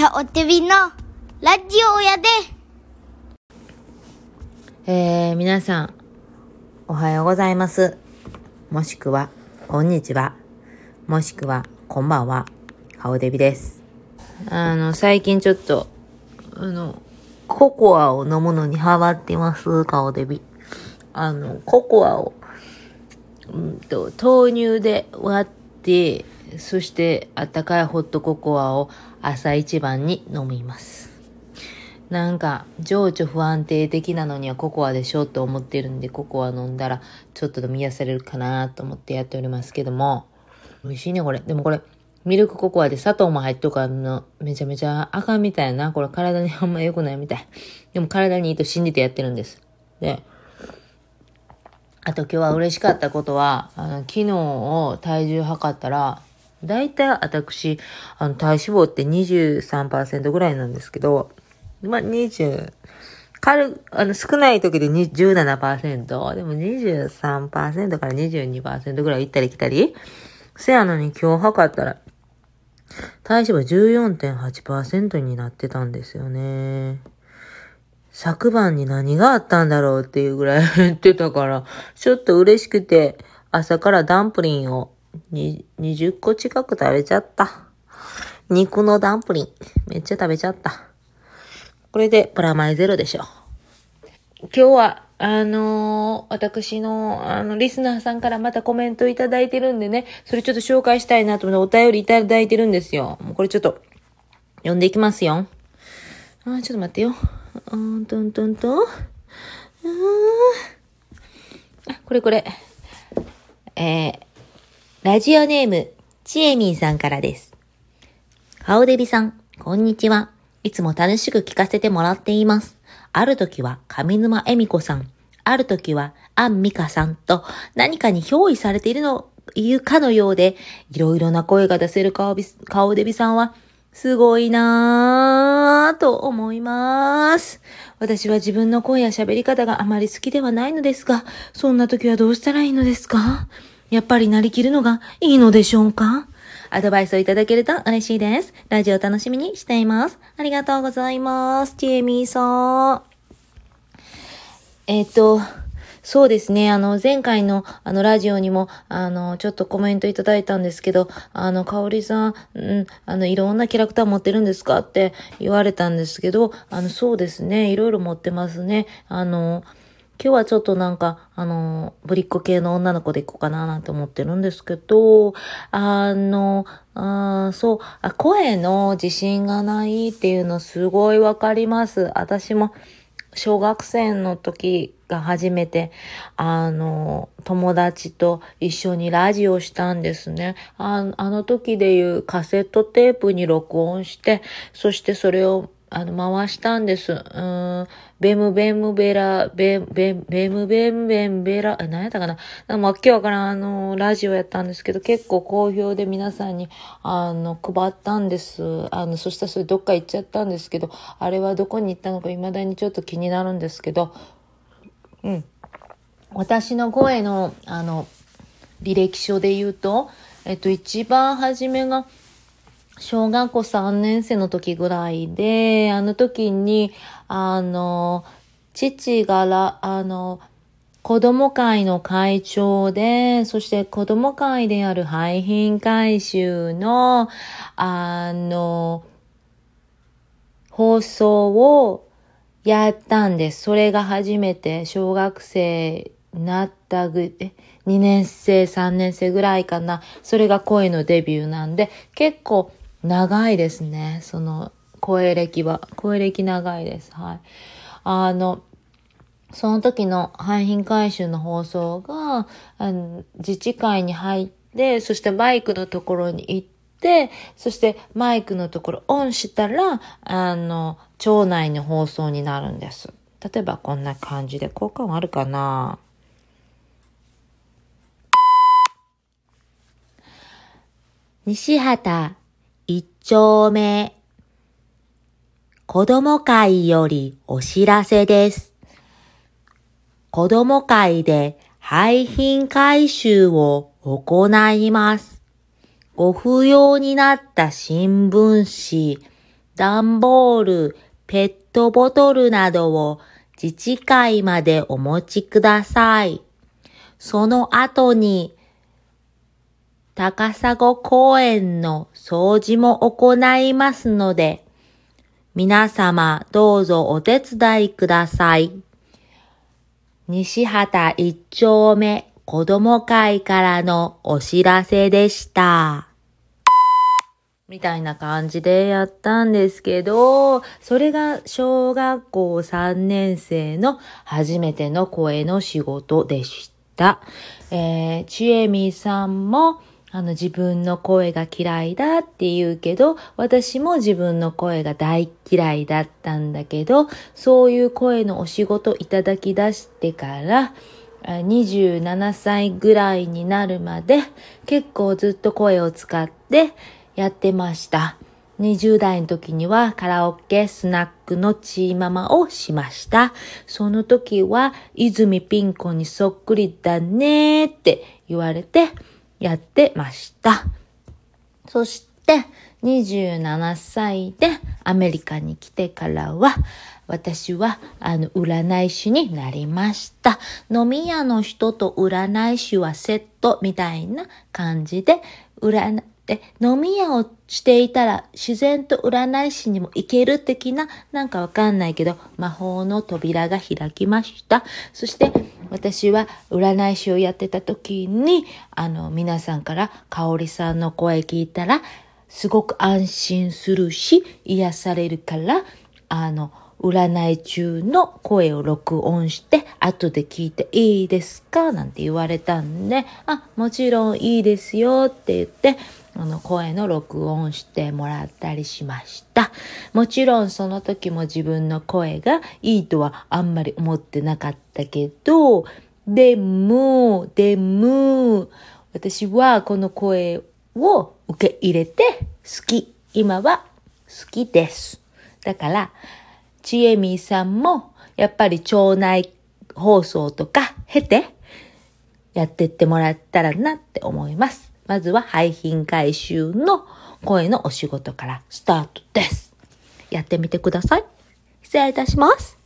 かおてびのラジオやで。えー、皆さん、おはようございます。もしくは、こんにちは。もしくは、こんばんは。顔デビです。あの、最近ちょっと、あの、ココアを飲むのにハマってます、顔デビ。あの、ココアを、うんと、豆乳で割って、そして、あったかいホットココアを朝一番に飲みます。なんか、情緒不安定的なのにはココアでしょと思ってるんで、ココア飲んだら、ちょっとでも癒されるかなと思ってやっておりますけども、美味しいね、これ。でもこれ、ミルクココアで砂糖も入っとかの、めちゃめちゃあかんみたいな。これ体にあんま良くないみたい。でも体にいいと信じてやってるんです。で、あと今日は嬉しかったことは、あの、昨日を体重測ったら、だいたい私、あの、体脂肪って23%ぐらいなんですけど、まあ、20、軽、あの、少ない時で17%、でも23%から22%ぐらい行ったり来たり、せやのに今日測ったら、体脂肪14.8%になってたんですよね。昨晩に何があったんだろうっていうぐらい言ってたから、ちょっと嬉しくて、朝からダンプリンをに20個近く食べちゃった。肉のダンプリン、めっちゃ食べちゃった。これでプラマイゼロでしょ。今日は、あのー私の、あの、リスナーさんからまたコメントいただいてるんでね、それちょっと紹介したいなと思ってお便りいただいてるんですよ。もうこれちょっと、読んでいきますよ。あ、ちょっと待ってよ。うーんとんとんと。うーん。あ、これこれ。えー、ラジオネーム、ちえみんさんからです。顔デビさん、こんにちは。いつも楽しく聞かせてもらっています。ある時は上沼恵美子さん、ある時はアンミカさんと何かに憑依されているの、いうかのようで、いろいろな声が出せる顔び顔デビさんは、すごいなぁと思います。私は自分の声や喋り方があまり好きではないのですが、そんな時はどうしたらいいのですか？やっぱりなりきるのがいいのでしょうか？アドバイスをいただけると嬉しいです。ラジオ楽しみにしています。ありがとうございます。チエミーさん。えっ、と、そうですね。あの、前回の、あの、ラジオにも、あの、ちょっとコメントいただいたんですけど、あの、かおりさん、うん、あの、いろんなキャラクター持ってるんですか？って言われたんですけど、あの、そうですね。いろいろ持ってますね。あの、今日はちょっとなんか、あの、ぶりっ子系の女の子でいこうかななんて思ってるんですけど、あの、あそうあ、声の自信がないっていうのすごいわかります。私も小学生の時が初めて、あの、友達と一緒にラジオしたんですね。ああの時でいうカセットテープに録音して、そしてそれをあの、回したんです。うん。ベムベムベラ、ベ、ベ、ベムベムベンベラ、え、何やったかななんかわけわから、あの、ラジオやったんですけど、結構好評で皆さんに、あの、配ったんです。あの、そしたらそれどっか行っちゃったんですけど、あれはどこに行ったのか未だにちょっと気になるんですけど、うん。私の声の、あの、履歴書で言うと、えっと、一番初めが、小学校3年生の時ぐらいで、あの時に、あの、父がら、あの、子供会の会長で、そして子供会である廃品回収の、あの、放送をやったんです。それが初めて小学生になったぐ、え、2年生、3年生ぐらいかな。それが声のデビューなんで、結構長いですね。その、声歴は。声歴長いです。はい。あの、その時の廃品回収の放送が、あの自治会に入って、そしてマイクのところに行って、そしてマイクのところオンしたら、あの、町内の放送になるんです。例えばこんな感じで、効果音あるかな西畑一丁目子供会よりお知らせです。子供会で廃品回収を行います。ご不要になった新聞紙、段ボール、ペットボトルなどを自治会までお持ちください。その後に、高砂公園の掃除も行いますので、皆様どうぞお手伝いください。西畑一丁目子供会からのお知らせでした。みたいな感じでやったんですけど、それが小学校3年生の初めての声の仕事でした。えー、ちえみさんも、あの自分の声が嫌いだって言うけど、私も自分の声が大嫌いだったんだけど、そういう声のお仕事いただき出してから、27歳ぐらいになるまで結構ずっと声を使ってやってました。20代の時にはカラオケスナックのチーママをしました。その時は泉ピン子にそっくりだねって言われてやってました。そして27歳でアメリカに来てからは私はあの占い師になりました。飲み屋の人と占い師はセットみたいな感じで占で、飲み屋をしていたら自然と占い師にも行ける的な、なんかわかんないけど、魔法の扉が開きました。そして私は占い師をやってた時に、あの、皆さんから香織さんの声聞いたら、すごく安心するし、癒されるから、あの、占い中の声を録音して後で聞いていいですか？なんて言われたんで、あ、もちろんいいですよって言って、あの声の録音してもらったりしました。もちろんその時も自分の声がいいとはあんまり思ってなかったけど、でも、でも、私はこの声を受け入れて好き。今は好きです。だから、ちえみさんもやっぱり町内放送とか経てやってってもらったらなって思います。まずは廃品回収の声のお仕事からスタートです。やってみてください。失礼いたします。